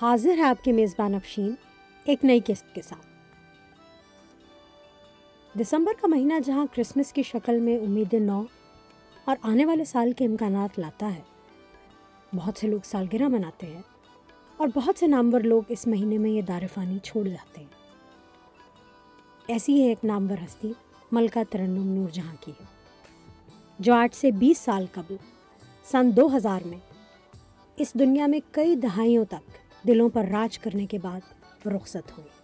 حاضر ہے آپ کے میزبان افشین ایک نئی قسط کے ساتھ۔ دسمبر کا مہینہ جہاں کرسمس کی شکل میں امید نو اور آنے والے سال کے امکانات لاتا ہے، بہت سے لوگ سالگرہ مناتے ہیں اور بہت سے نامور لوگ اس مہینے میں یہ دارفانی چھوڑ جاتے ہیں۔ ایسی ہی ایک نامور ہستی ملکہ ترنم نور جہاں کی ہے، جو آٹھ سے بیس سال قبل سن دو ہزار میں اس دنیا میں کئی دہائیوں تک دلوں پر راج کرنے کے بعد رخصت ہوئی۔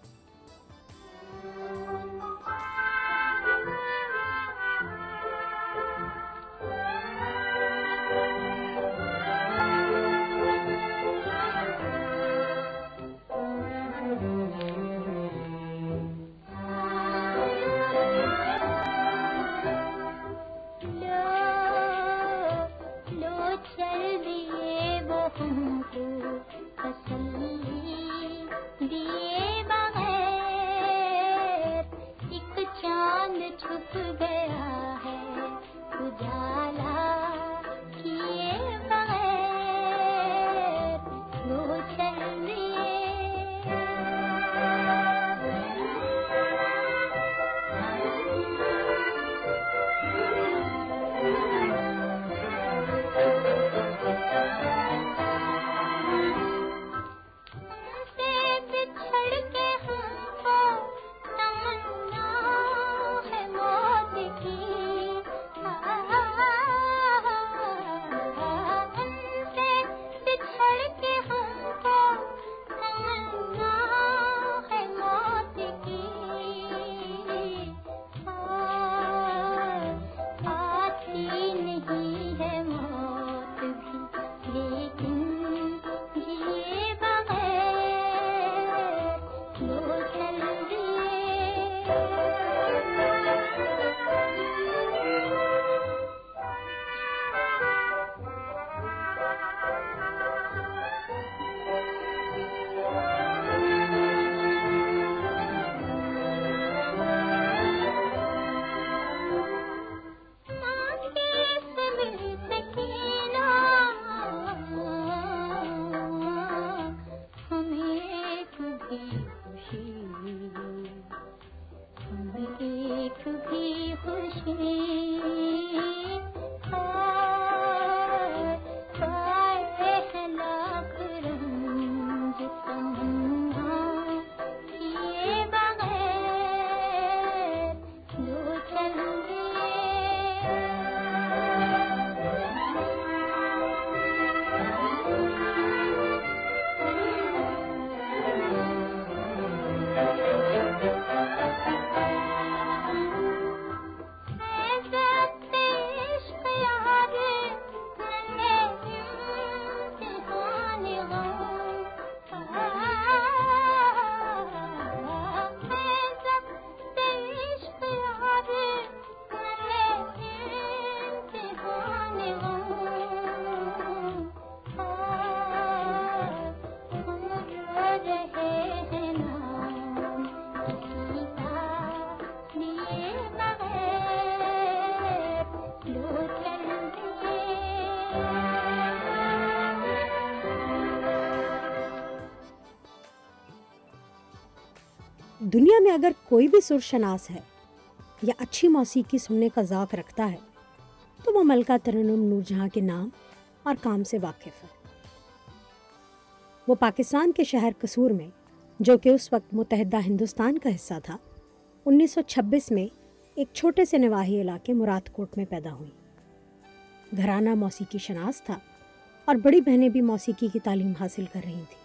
خوشی۔ دنیا میں اگر کوئی بھی سر شناس ہے یا اچھی موسیقی سننے کا ذوق رکھتا ہے، تو وہ ملکہ ترنم نور جہاں کے نام اور کام سے واقف ہے۔ وہ پاکستان کے شہر قصور میں، جو کہ اس وقت متحدہ ہندوستان کا حصہ تھا، انیس سو چھبیس میں ایک چھوٹے سے نواحی علاقے مراد کوٹ میں پیدا ہوئی۔ گھرانہ موسیقی شناس تھا اور بڑی بہنیں بھی موسیقی کی تعلیم حاصل کر رہی تھیں۔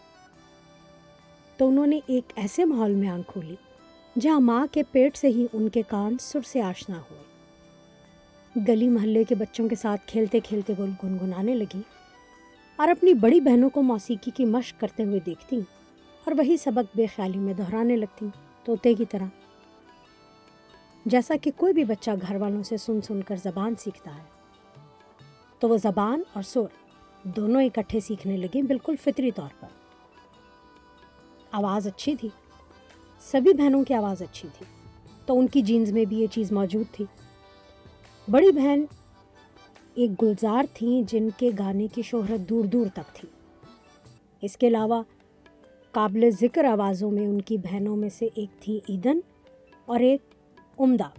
تو انہوں نے ایک ایسے ماحول میں آنکھ کھولی جہاں ماں کے پیٹ سے ہی ان کے کان سر سے آشنا ہوئے۔ گلی محلے کے بچوں کے ساتھ کھیلتے کھیلتے وہ گنگنانے لگی اور اپنی بڑی بہنوں کو موسیقی کی مشق کرتے ہوئے دیکھتی اور وہی سبق بے خیالی میں دہرانے لگتی طوطے کی طرح۔ جیسا کہ کوئی بھی بچہ گھر والوں سے سن سن کر زبان سیکھتا ہے۔ تو وہ زبان اور سر دونوں اکٹھے سیکھنے لگیں بالکل فطری طور پر۔ آواز اچھی تھی۔ سبھی بہنوں کی آواز اچھی تھی۔ تو ان کی جینز میں بھی یہ چیز موجود تھی۔ بڑی بہن ایک گلزار تھیں جن کے گانے کی شہرت دور دور تک تھی۔ اس کے علاوہ قابل ذکر آوازوں میں ان کی بہنوں میں سے ایک تھی ایدن اور ایک عمدہ۔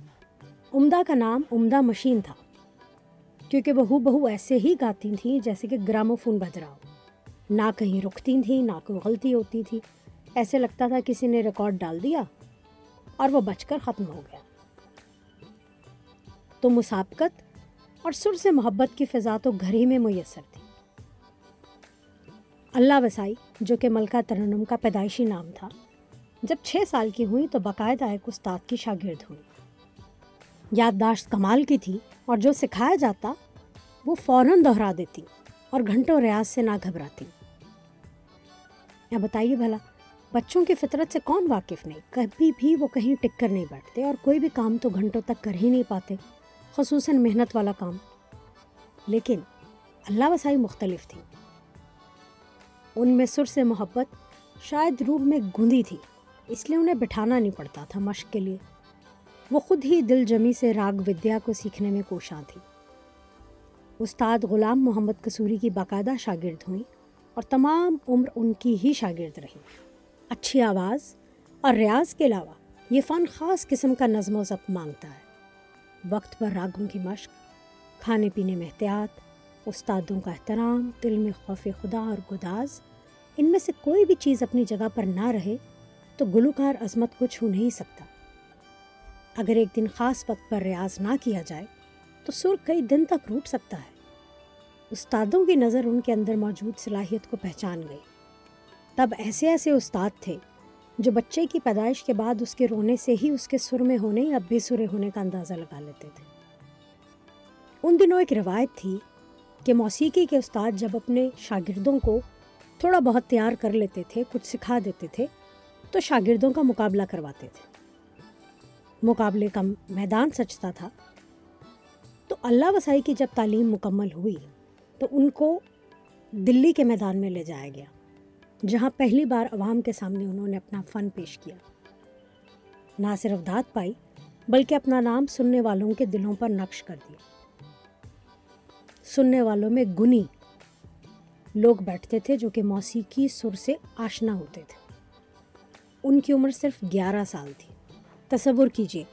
عمدہ کا نام عمدہ مشین تھا، کیونکہ وہ بہو ایسے ہی گاتی تھیں جیسے کہ گراموفون بج رہا ہو۔ نہ کہیں رکتی تھیں، نہ کوئی غلطی ہوتی تھی۔ ایسے لگتا تھا کسی نے ریکارڈ ڈال دیا اور وہ بچ کر ختم ہو گیا۔ تو مسابقت اور سر سے محبت کی فضا تو گھر ہی میں میسر تھی۔ اللہ وسائی، جو کہ ملکہ ترنم کا پیدائشی نام تھا، جب چھ سال کی ہوئی تو باقاعدہ ایک استاد کی شاگرد ہوئی۔ یادداشت کمال کی تھی اور جو سکھایا جاتا، وہ فوراً دہرا دیتی اور گھنٹوں ریاض سے نہ گھبراتی۔ یا بتائیے بھلا بچوں کی فطرت سے کون واقف نہیں؟ کبھی بھی وہ کہیں ٹک کر نہیں بیٹھتے اور کوئی بھی کام تو گھنٹوں تک کر ہی نہیں پاتے، خصوصاً محنت والا کام۔ لیکن اللہ وسائی مختلف تھی۔ ان میں سر سے محبت شاید روح میں گندی تھی، اس لیے انہیں بٹھانا نہیں پڑتا تھا مشق کے لیے۔ وہ خود ہی دل جمی سے راگ ودیا کو سیکھنے میں کوشاں تھی۔ استاد غلام محمد قصوری کی باقاعدہ شاگرد ہوئیں اور تمام عمر ان کی ہی شاگرد رہی اچھی آواز اور ریاض کے علاوہ یہ فن خاص قسم کا نظم و ضبط مانگتا ہے۔ وقت پر راگوں کی مشق، کھانے پینے میں احتیاط، استادوں کا احترام، دل میں خوف خدا اور گداز، ان میں سے کوئی بھی چیز اپنی جگہ پر نہ رہے تو گلوکار عظمت کو چھو نہیں سکتا۔ اگر ایک دن خاص وقت پر ریاض نہ کیا جائے تو سر کئی دن تک روٹ سکتا ہے۔ استادوں کی نظر ان کے اندر موجود صلاحیت کو پہچان گئی۔ تب ایسے ایسے استاد تھے جو بچے کی پیدائش کے بعد اس کے رونے سے ہی اس کے سر میں ہونے یا بے سرے ہونے کا اندازہ لگا لیتے تھے۔ ان دنوں ایک روایت تھی کہ موسیقی کے استاد جب اپنے شاگردوں کو تھوڑا بہت تیار کر لیتے تھے، کچھ سکھا دیتے تھے، تو شاگردوں کا مقابلہ کرواتے تھے۔ مقابلے کا میدان سچتا تھا۔ تو اللہ وسائی کی جب تعلیم مکمل ہوئی تو ان کو دلی کے میدان میں لے جایا گیا۔ جہاں پہلی بار عوام کے سامنے انہوں نے اپنا فن پیش کیا۔ نہ صرف داد پائی، بلکہ اپنا نام سننے والوں کے دلوں پر نقش کر دیا۔ سننے والوں میں گنی۔ لوگ بیٹھتے تھے جو کہ موسیقی سر سے آشنا ہوتے تھے۔ ان کی عمر صرف گیارہ سال تھی۔ تصور کیجیے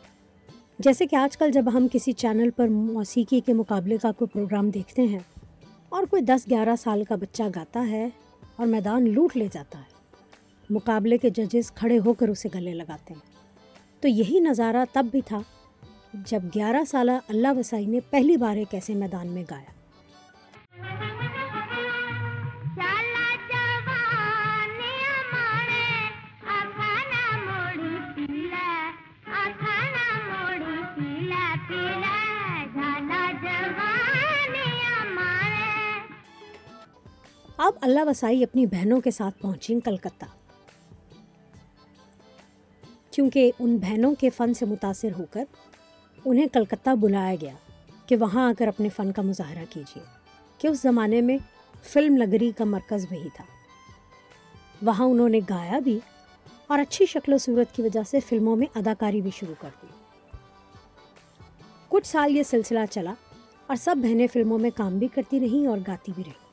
جیسے کہ آج کل جب ہم کسی چینل پر موسیقی کے مقابلے کا کوئی پروگرام دیکھتے ہیں اور کوئی دس گیارہ سال کا بچہ گاتا ہے اور میدان لوٹ لے جاتا ہے۔ مقابلے کے ججز کھڑے ہو کر اسے گلے لگاتے ہیں۔ تو یہی نظارہ تب بھی تھا جب گیارہ سالہ اللہ وسائی نے پہلی بار ایک ایسے میدان میں گایا۔ اب اللہ وسائی اپنی بہنوں کے ساتھ پہنچیں کلکتہ۔ کیونکہ ان بہنوں کے فن سے متاثر ہو کر انہیں کلکتہ بلایا گیا کہ وہاں آ کر اپنے فن کا مظاہرہ کیجیے، کہ اس زمانے میں فلم لگری کا مرکز وہی تھا۔ وہاں انہوں نے گایا بھی اور اچھی شکل و صورت کی وجہ سے فلموں میں اداکاری بھی شروع کر دی۔ کچھ سال یہ سلسلہ چلا اور سب بہنیں فلموں میں کام بھی کرتی رہیں اور گاتی بھی رہیں۔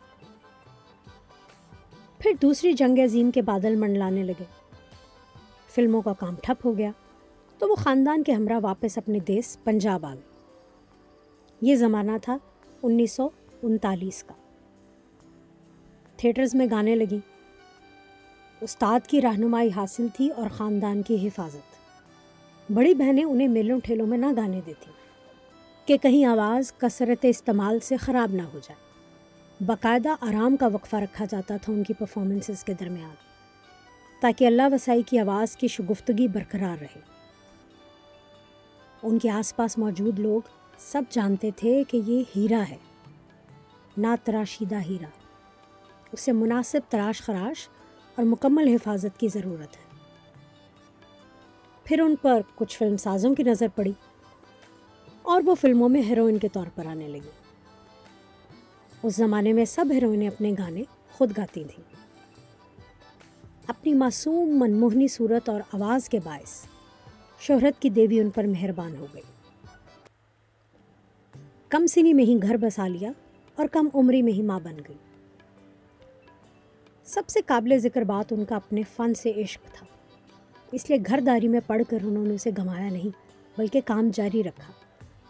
پھر دوسری جنگ عظیم کے بادل منڈلانے لگے۔ فلموں کا کام ٹھپ ہو گیا، تو وہ خاندان کے ہمراہ واپس اپنے دیس پنجاب آ گئے۔ یہ زمانہ تھا انیس سو انتالیس کا۔ تھیٹرز میں گانے لگی استاد کی رہنمائی حاصل تھی اور خاندان کی حفاظت۔ بڑی بہنیں انہیں میلوں ٹھیلوں میں نہ گانے دیتی کہ کہیں آواز کثرت استعمال سے خراب نہ ہو جائے۔ باقاعدہ آرام کا وقفہ رکھا جاتا تھا ان کی پرفارمنسز کے درمیان، تاکہ اللہ وسائی کی آواز کی شگفتگی برقرار رہے۔ ان کے آس پاس موجود لوگ سب جانتے تھے کہ یہ ہیرا ہے، نا تراشیدہ ہیرا۔ اسے مناسب تراش خراش اور مکمل حفاظت کی ضرورت ہے۔ پھر ان پر کچھ فلم سازوں کی نظر پڑی اور وہ فلموں میں ہیروئن کے طور پر آنے لگی۔ اس زمانے میں سب ہیروئنیں اپنے گانے خود گاتی تھیں۔ اپنی معصوم منموہنی صورت اور آواز کے باعث شہرت کی دیوی ان پر مہربان ہو گئی۔ کم سنی میں ہی گھر بسا لیا اور کم عمری میں ہی ماں بن گئی۔ سب سے قابل ذکر بات ان کا اپنے فن سے عشق تھا۔ اس لیے گھر داری میں پڑھ کر انہوں نے اسے گنوایا نہیں، بلکہ کام جاری رکھا،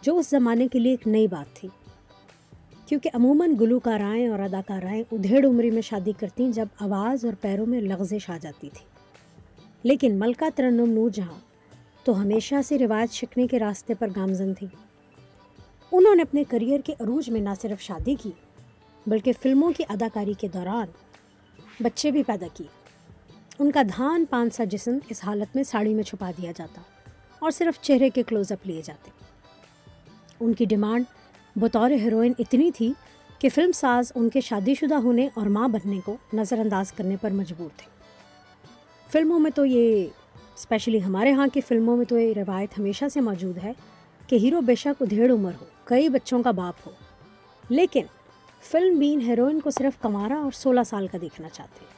جو اس زمانے کے لیے ایک نئی بات تھی۔ کیونکہ عموماً گلوکارائیں اور اداکارائیں ادھیڑ عمری میں شادی کرتیں جب آواز اور پیروں میں لغزش آ جاتی تھی۔ لیکن ملکہ ترنم نور جہاں تو ہمیشہ سے روایت شکنے کے راستے پر گامزن تھی انہوں نے اپنے کریئر کے عروج میں نہ صرف شادی کی، بلکہ فلموں کی اداکاری کے دوران بچے بھی پیدا کیے۔ ان کا دھان پان سا جسم اس حالت میں ساڑی میں چھپا دیا جاتا اور صرف چہرے کے کلوز اپ لیے جاتے۔ ان کی ڈیمانڈ بطور ہیروئن اتنی تھی کہ فلم ساز ان کے شادی شدہ ہونے اور ماں بننے کو نظر انداز کرنے پر مجبور تھے۔ فلموں میں تو یہ اسپیشلی ہمارے ہاں کی فلموں میں تو یہ روایت ہمیشہ سے موجود ہے کہ ہیرو بے شک ادھیڑ عمر ہو، کئی بچوں کا باپ ہو۔ لیکن فلم بین ہیروئن کو صرف کمارا اور سولہ سال کا دیکھنا چاہتے ہیں۔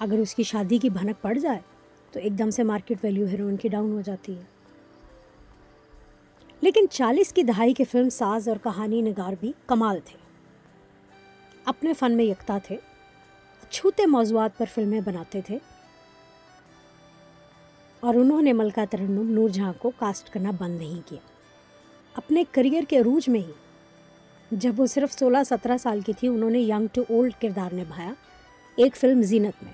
اگر اس کی شادی کی بھنک پڑ جائے تو ایک دم سے مارکیٹ ویلیو ہیروئن کی ڈاؤن ہو جاتی ہے۔ لیکن چالیس کی دہائی کے فلم ساز اور کہانی نگار بھی کمال تھے۔ اپنے فن میں یکتا تھے چھوتے موضوعات پر فلمیں بناتے تھے۔ اور انہوں نے ملکہ ترنم نور جہاں کو کاسٹ کرنا بند نہیں کیا۔ اپنے کریئر کے عروج میں ہی، جب وہ صرف سولہ سترہ سال کی تھی، انہوں نے ینگ ٹو اولڈ کردار نبھایا ایک فلم زینت میں،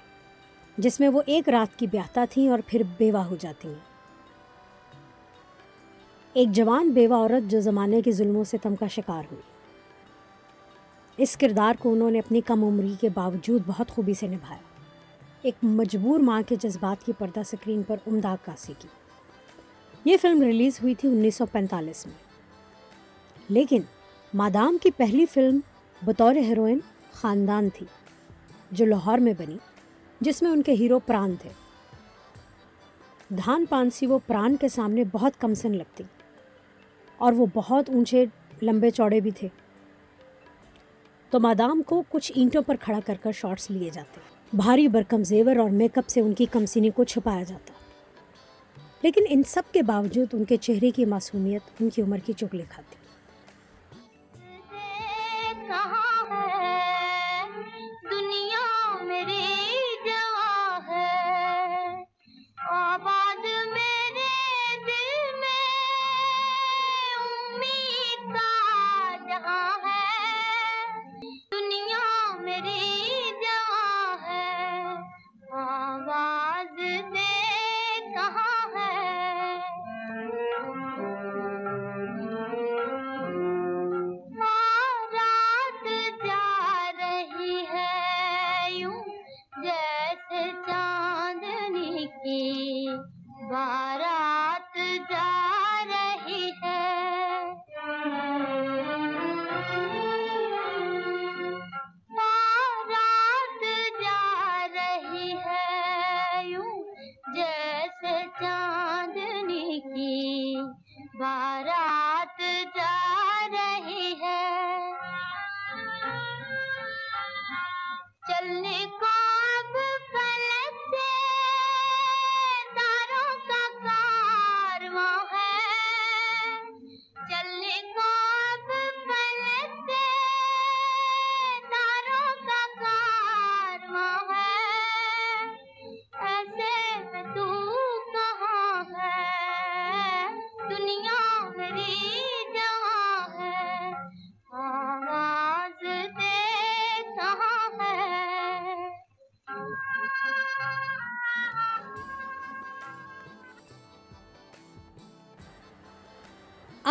جس میں وہ ایک رات کی بیاہتا تھیں اور پھر بیوہ ہو جاتی ہیں۔ ایک جوان بیوہ عورت جو زمانے کے ظلموں سے تم کا شکار ہوئی۔ اس کردار کو انہوں نے اپنی کم عمری کے باوجود بہت خوبی سے نبھایا۔ ایک مجبور ماں کے جذبات کی پردہ سکرین پر عمدہ عکاسی کی۔ یہ فلم ریلیز ہوئی تھی انیس سو پینتالیس میں۔ لیکن مادام کی پہلی فلم بطور ہیروئن خاندان تھی، جو لاہور میں بنی، جس میں ان کے ہیرو پران تھے۔ دھان پانسی وہ پران کے سامنے بہت کم سن لگتی۔ اور وہ بہت اونچے لمبے چوڑے بھی تھے۔ تو مادام کو کچھ اینٹوں پر کھڑا کر کر شارٹس لیے جاتے۔ بھاری برکم زیور اور میک اپ سے ان کی کمسینی کو چھپایا جاتا۔ لیکن ان سب کے باوجود ان کے چہرے کی معصومیت ان کی عمر کی چکلے کھاتی۔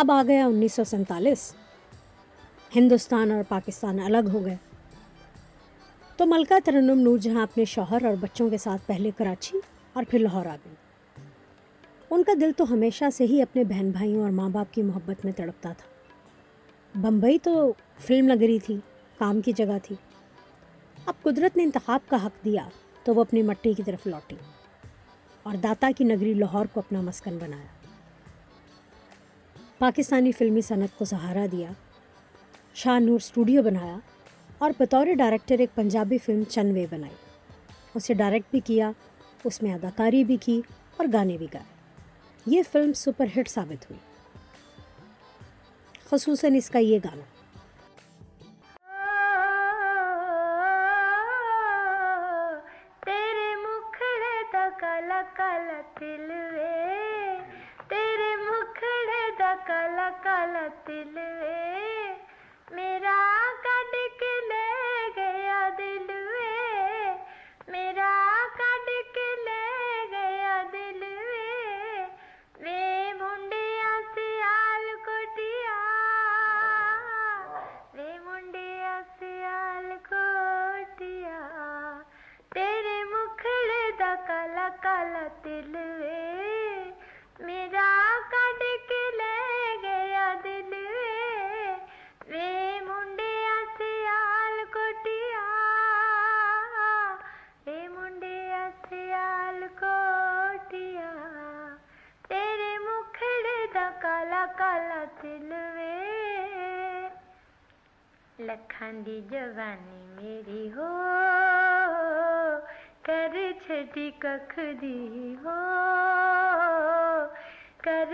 اب آ گیا انیس سو سینتالیس۔ ہندوستان اور پاکستان الگ ہو گئے۔ تو ملکہ ترنم نور جہاں اپنے شوہر اور بچوں کے ساتھ پہلے کراچی اور پھر لاہور آ گئی ان کا دل تو ہمیشہ سے ہی اپنے بہن بھائیوں اور ماں باپ کی محبت میں تڑپتا تھا۔ بمبئی تو فلم نگری تھی، کام کی جگہ تھی۔ اب قدرت نے انتخاب کا حق دیا تو وہ اپنی مٹی کی طرف لوٹی اور داتا کی نگری لاہور کو اپنا مسکن بنایا۔ پاکستانی فلمی صنعت کو سہارا دیا، شاہ نور اسٹوڈیو بنایا اور بطور ڈائریکٹر ایک پنجابی فلم چنوے بنائی۔ اسے ڈائریکٹ بھی کیا، اس میں اداکاری بھی کی اور گانے بھی گائے۔ یہ فلم سپر ہٹ ثابت ہوئی۔ خصوصاً اس کا یہ گانا۔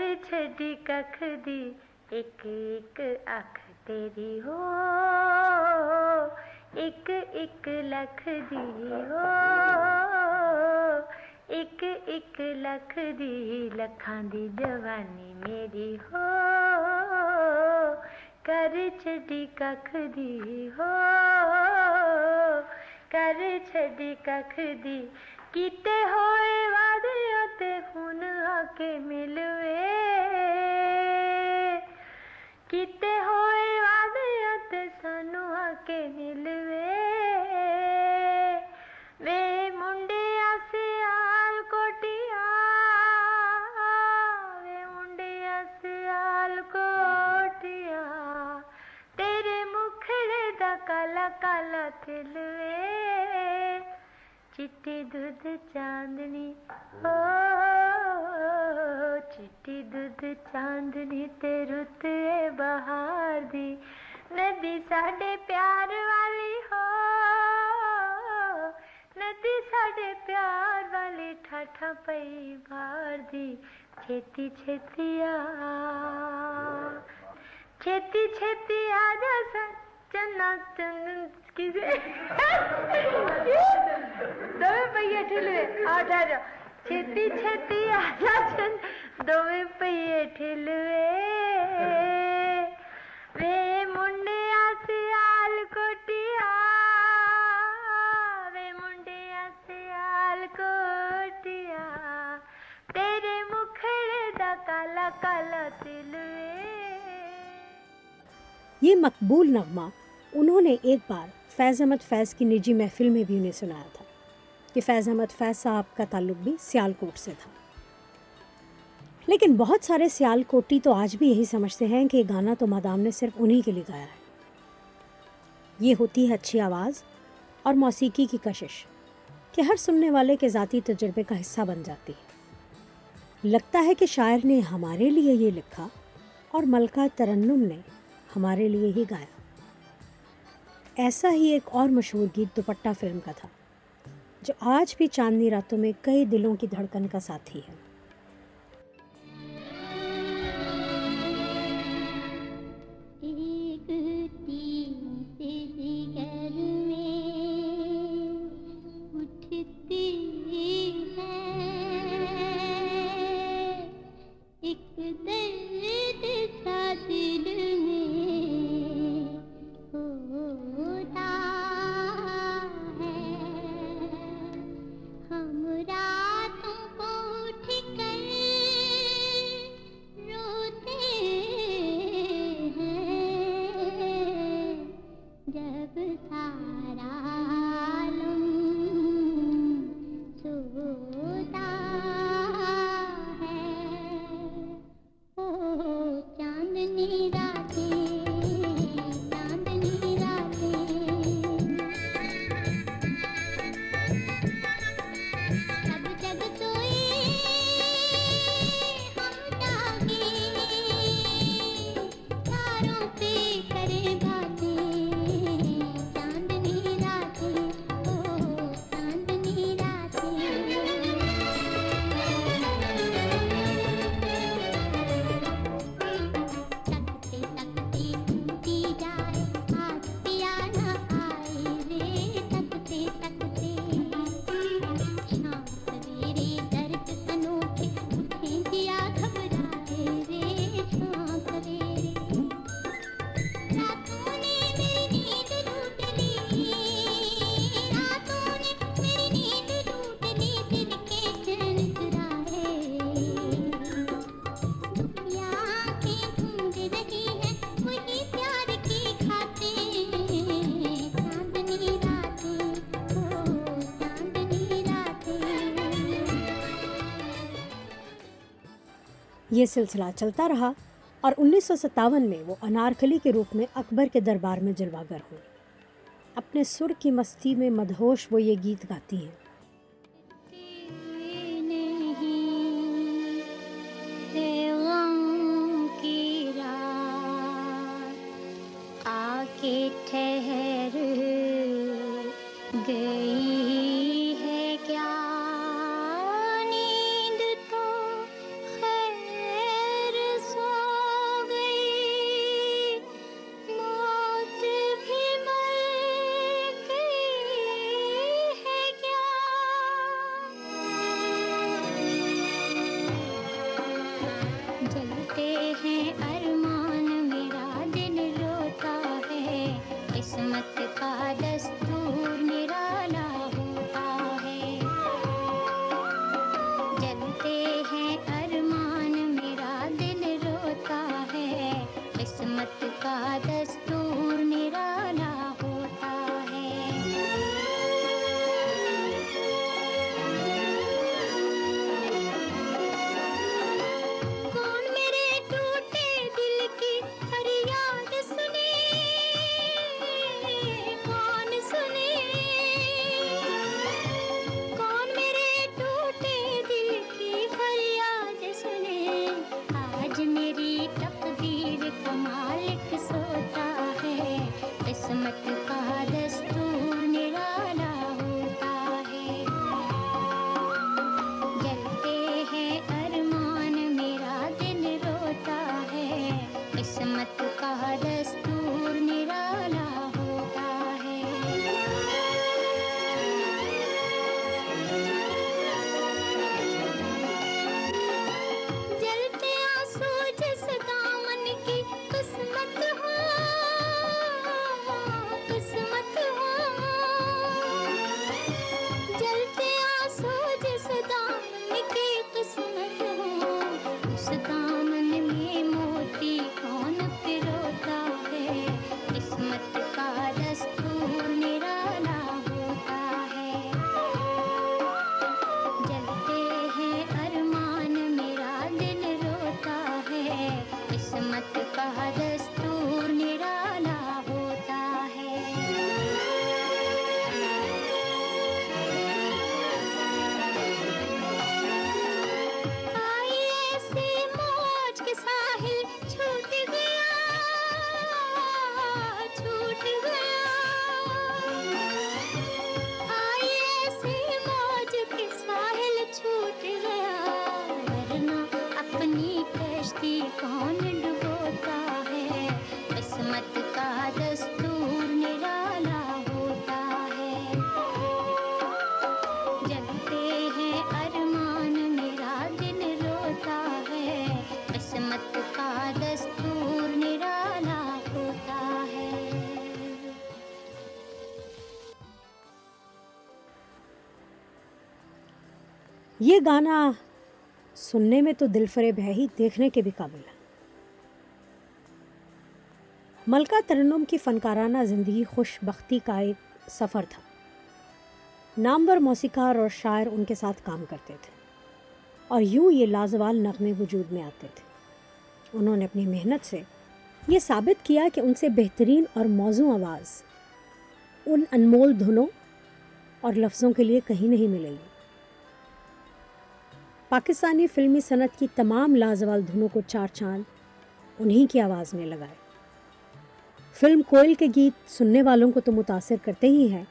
کر چھٹی ککھ دی، ایک ایک اکھ تیری ہو، ایک ایک لکھ دی ہو، ایک ایک لکھ دی لکھان دی جوانی میری ہو، کر چھڈی ککھ دی ہو، کر چھڈی ککھ دی، کیتے ہوئے وعدے کے ملوے۔ کیتے ہوئے وعدے تے سانو آ کے ملوے۔ وے منڈے سیال کوٹیا کوٹیا تیرے مکھڑے دا کالا کالا تلوے چٹی دودھ چاندنی او چٹی دودھ چاندنی تے رت بہار دی۔ ندی ساڈے پیار والی ہو۔ ندی ساڈے پیار والی ٹھاٹھا پئی بار دی۔ چھتی چھتی آ، چھتی چھتی آ جا سا۔ چنا کسے دو پہیے ٹھلوے آ جا چھتی چھتی آ جا دو پہیے ٹھلوے وے منڈے سیال کوٹیا وے منڈے سیال کوٹیا تیرے مکھڑے دا کالا کالا تلوے یہ مقبول نغمہ انہوں نے ایک بار فیض احمد فیض کی نجی محفل میں بھی انہیں سنایا تھا کہ فیض احمد فیض صاحب کا تعلق بھی سیال کوٹ سے تھا۔ لیکن بہت سارے سیال کوٹی تو آج بھی یہی سمجھتے ہیں کہ یہ گانا تو مادام نے صرف انہی کے لیے گایا ہے۔ یہ ہوتی ہے اچھی آواز اور موسیقی کی کشش کہ ہر سننے والے کے ذاتی تجربے کا حصہ بن جاتی ہے۔ لگتا ہے کہ شاعر نے ہمارے لیے یہ لکھا اور ملکہ ترنم نے ہمارے لیے ہی گایا۔ ایسا ہی ایک اور مشہور گیت دوپٹہ فلم کا تھا۔ جو آج بھی چاندنی راتوں میں کئی دلوں کی دھڑکن کا ساتھی ہے۔ یہ سلسلہ چلتا رہا اور انیس سو ستاون میں وہ انارکلی کے روپ میں اکبر کے دربار میں جلوہ گر ہوئی۔ اپنے سر کی مستی میں مدہوش وہ یہ گیت گاتی ہیں۔ ٹھہر گئے۔ یہ گانا سننے میں تو دل فریب ہے ہی، دیکھنے کے بھی قابل ہے۔ ملکہ ترنم کی فنکارانہ زندگی خوش بختی کا ایک سفر تھا۔ نامور موسیقار اور شاعر ان کے ساتھ کام کرتے تھے۔ اور یوں یہ لازوال نغمے وجود میں آتے تھے۔ انہوں نے اپنی محنت سے یہ ثابت کیا کہ ان سے بہترین اور موزوں آواز، ان انمول دھنوں اور لفظوں کے لیے کہیں نہیں ملے گی۔ پاکستانی فلمی صنعت کی تمام لازوال دھنوں کو چار چاند انہی کی آواز میں لگائے۔ فلم کوئل کے گیت سننے والوں کو تو متاثر کرتے ہی ہیں،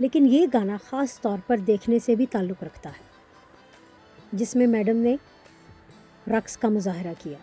لیکن یہ گانا خاص طور پر دیکھنے سے بھی تعلق رکھتا ہے، جس میں میڈم نے رقص کا مظاہرہ کیا۔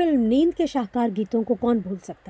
فلم نیند کے شاہکار گیتوں کو کون بھول سکتا ہے؟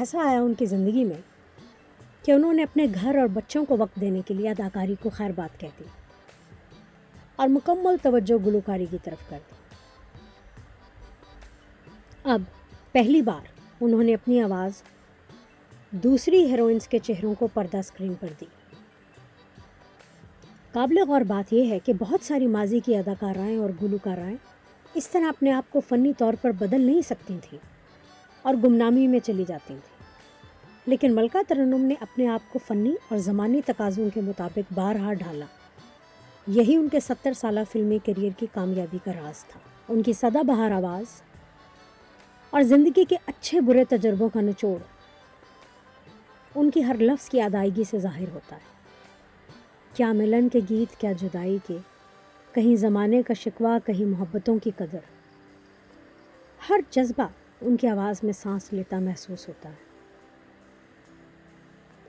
ایسا آیا ان کی زندگی میں کہ انہوں نے اپنے گھر اور بچوں کو وقت دینے کے لیے اداکاری کو خیر بات کہہ دی اور مکمل توجہ گلوکاری کی طرف کر دی۔ اب پہلی بار انہوں نے اپنی آواز دوسری ہیروئنس کے چہروں کو پردہ اسکرین پر دی۔ قابل غور بات یہ ہے کہ بہت ساری ماضی کی اداکارائیں اور گلوکارائیں اس طرح اپنے آپ کو فنی طور پر بدل نہیں سکتی تھیں۔ اور گمنامی میں چلی جاتی تھیں۔ لیکن ملکہ ترنم نے اپنے آپ کو فنی اور زمانی تقاضوں کے مطابق بارہا ڈھالا۔ یہی ان کے ستر سالہ فلمی کیریئر کی کامیابی کا راز تھا۔ ان کی سدا بہار آواز اور زندگی کے اچھے برے تجربوں کا نچوڑ ان کی ہر لفظ کی ادائیگی سے ظاہر ہوتا ہے۔ کیا ملن کے گیت، کیا جدائی کے، کہیں زمانے کا شکوہ، کہیں محبتوں کی قدر۔ ہر جذبہ ان کی آواز میں سانس لیتا محسوس ہوتا ہے۔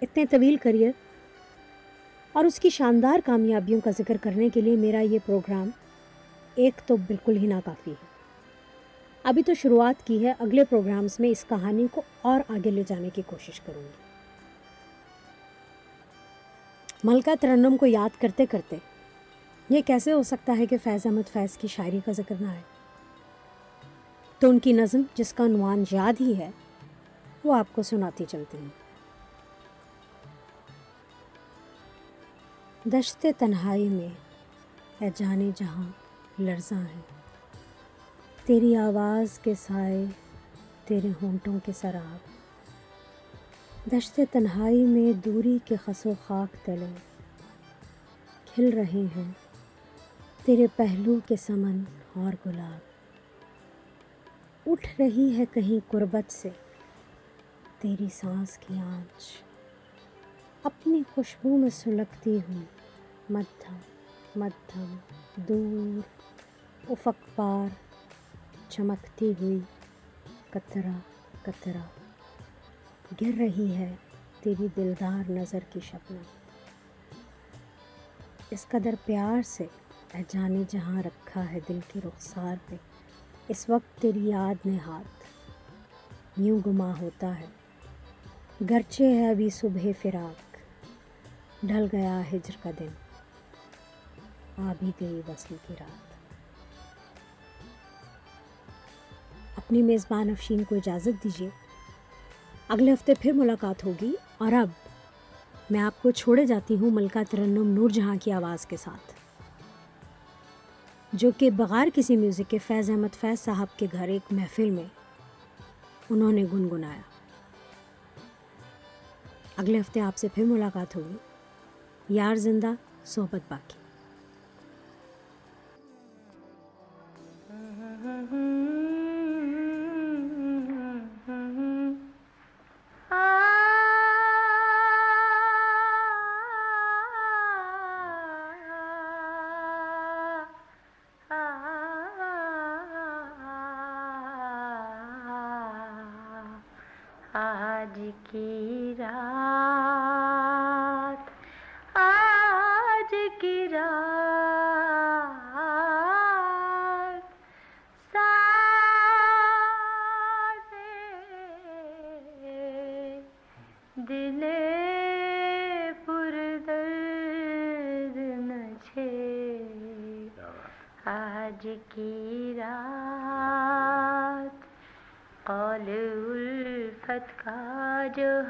اتنے طویل کریئر اور اس کی شاندار کامیابیوں کا ذکر کرنے کے لیے میرا یہ پروگرام ایک تو بالکل ہی ناکافی ہے۔ ابھی تو شروعات کی ہے، اگلے پروگرامز میں اس کہانی کو اور آگے لے جانے کی کوشش کروں گی۔ ملکہ ترنم کو یاد کرتے کرتے یہ کیسے ہو سکتا ہے کہ فیض احمد فیض کی شاعری کا ذکر نہ ہے تو ان کی نظم جس کا عنوان یاد ہی ہے، وہ آپ کو سناتی چلتی ہوں دشت تنہائی میں ہے جانے جہاں لرزاں ہے تیری آواز کے سائے تیرے ہونٹوں کے سراب۔ دشت تنہائی میں دوری کے خس و خاک تلے۔ کھل رہے ہیں تیرے پہلو کے سمن اور گلاب۔ اٹھ رہی ہے کہیں قربت سے۔ تیری سانس کی آنچ۔ اپنی خوشبو میں سلگتی ہوئی مدھم مدھم، دور۔ افق پار چمکتی ہوئی۔ کترا کترا۔ گر رہی ہے تیری دلدار نظر کی شبنم اس قدر پیار سے اے جانے جہاں رکھا ہے دل کی رخسار پہ۔ اس وقت تیری یاد نے ہاتھ یوں گما ہوتا ہے۔ گرچے ہے ابھی صبح فراق۔ ڈھل گیا ہجر کا دن۔ آ بھی گئی وصل کی رات۔ اپنی میزبان افشین کو اجازت دیجیے۔ اگلے ہفتے پھر ملاقات ہوگی اور اب میں آپ کو چھوڑے جاتی ہوں ملکہ ترنم نور جہاں کی آواز کے ساتھ۔ جو کہ بغیر کسی میوزک کے فیض احمد فیض صاحب کے گھر ایک محفل میں انہوں نے گنگنایا۔ اگلے ہفتے آپ سے پھر ملاقات ہوگی۔ یار زندہ، صحبت باقی۔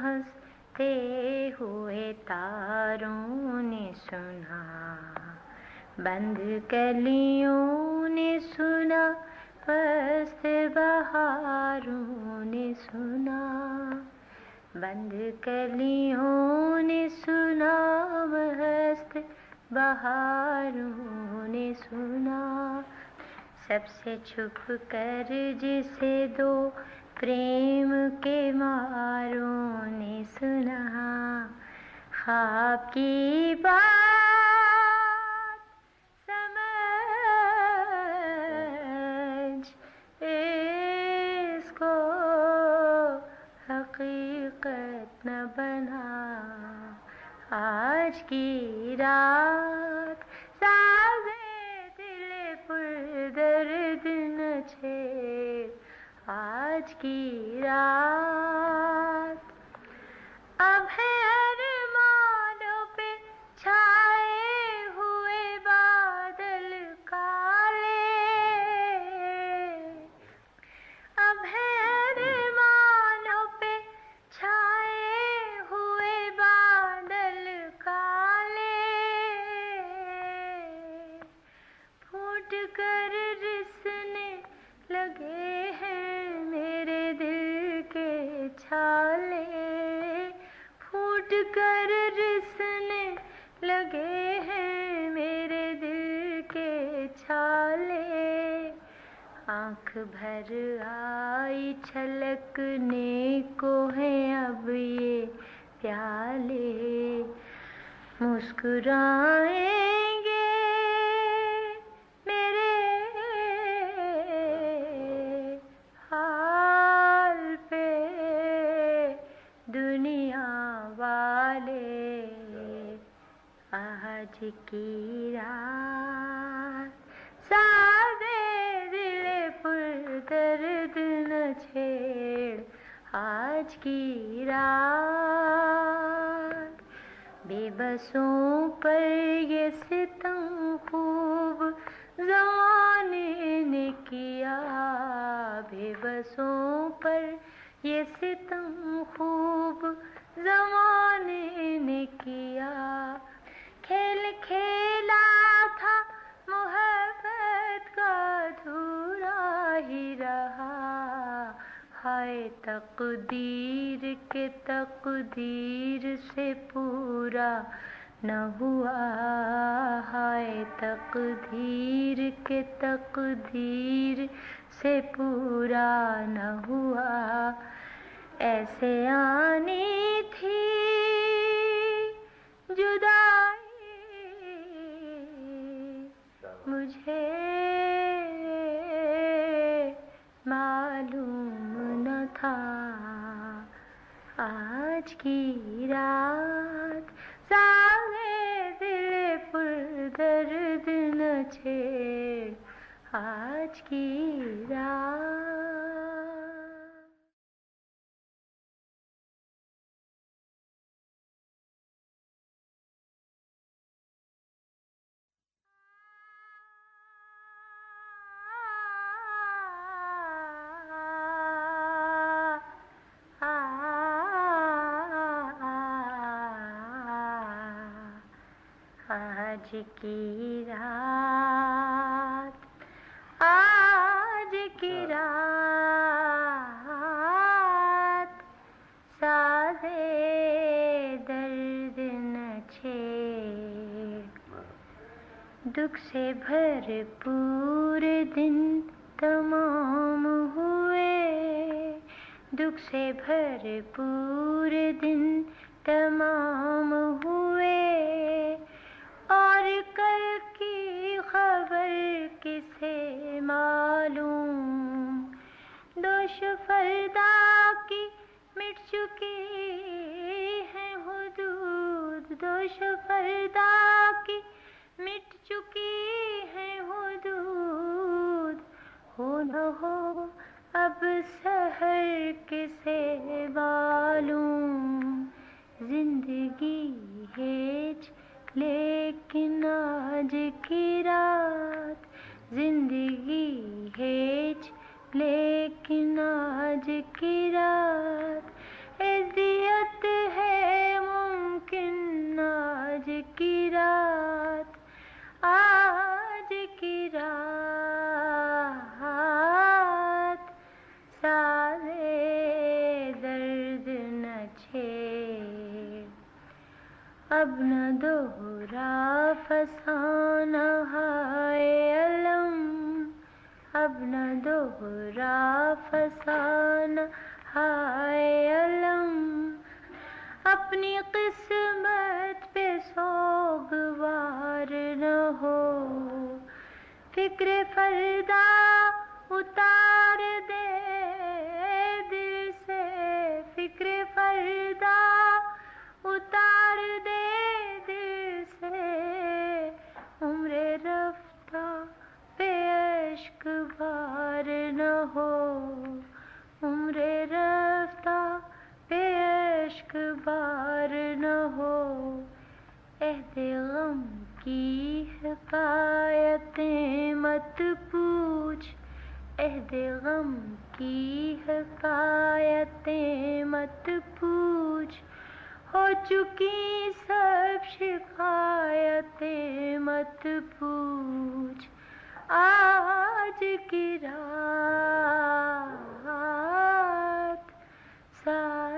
ہنستے ہوئے تاروں نے سنا بند کلیوں نے سنا پست بہاروں نے سنا بند کلیوں نے سنا مست بہاروں نے سنا سب سے چھپ کر جسے دو پریم کے ماروں نے سنا خواب کی بات سمجھ۔ اس کو حقیقت نہ بنا۔ آج کی رات کی رات آنکھ بھر آئی چھلکنے کو ہیں اب یہ پیالے۔ مسکرائیں بے تقدیر کے تقدیر سے پورا نہ ہوا۔ ایسے آنی تھی جدائی مجھے۔ معلوم نہ تھا۔ آج کی رات سارے دل پر درد نہ چھیڑ آج کی رات آج کی بھرپور دن تمام ہوئے۔ دکھ سے بھرپور دن تمام ہوئے۔ اور کل کی خبر کسے معلوم؟ دوش فردا کی مٹ چکی ہے حدود۔ دوش فردا کی مٹ چکی ہو نہ ہو اب سحر کسے معلوم؟ زندگی ہیچ، لیکن آج کی رات۔ زندگی ہیچ، لیکن آج کی رات۔ فسانہ ہائے علم، اب نہ دوہرا فسانہ ہائے علم۔ اپنی قسمت پہ سوگوار نہ ہو، فکر فردا اتار دے، دل سے فکر فردا اتار دے۔ اشک بار نہ ہو۔ عمر رفتہ پہ اشک بار عہد غم کی حکایتیں مت پوچھ۔ عہد غم کی حکایتیں مت پوچھ۔ ہو چکی سب آیتیں مت پوچھ۔ آج کی رات ساتھ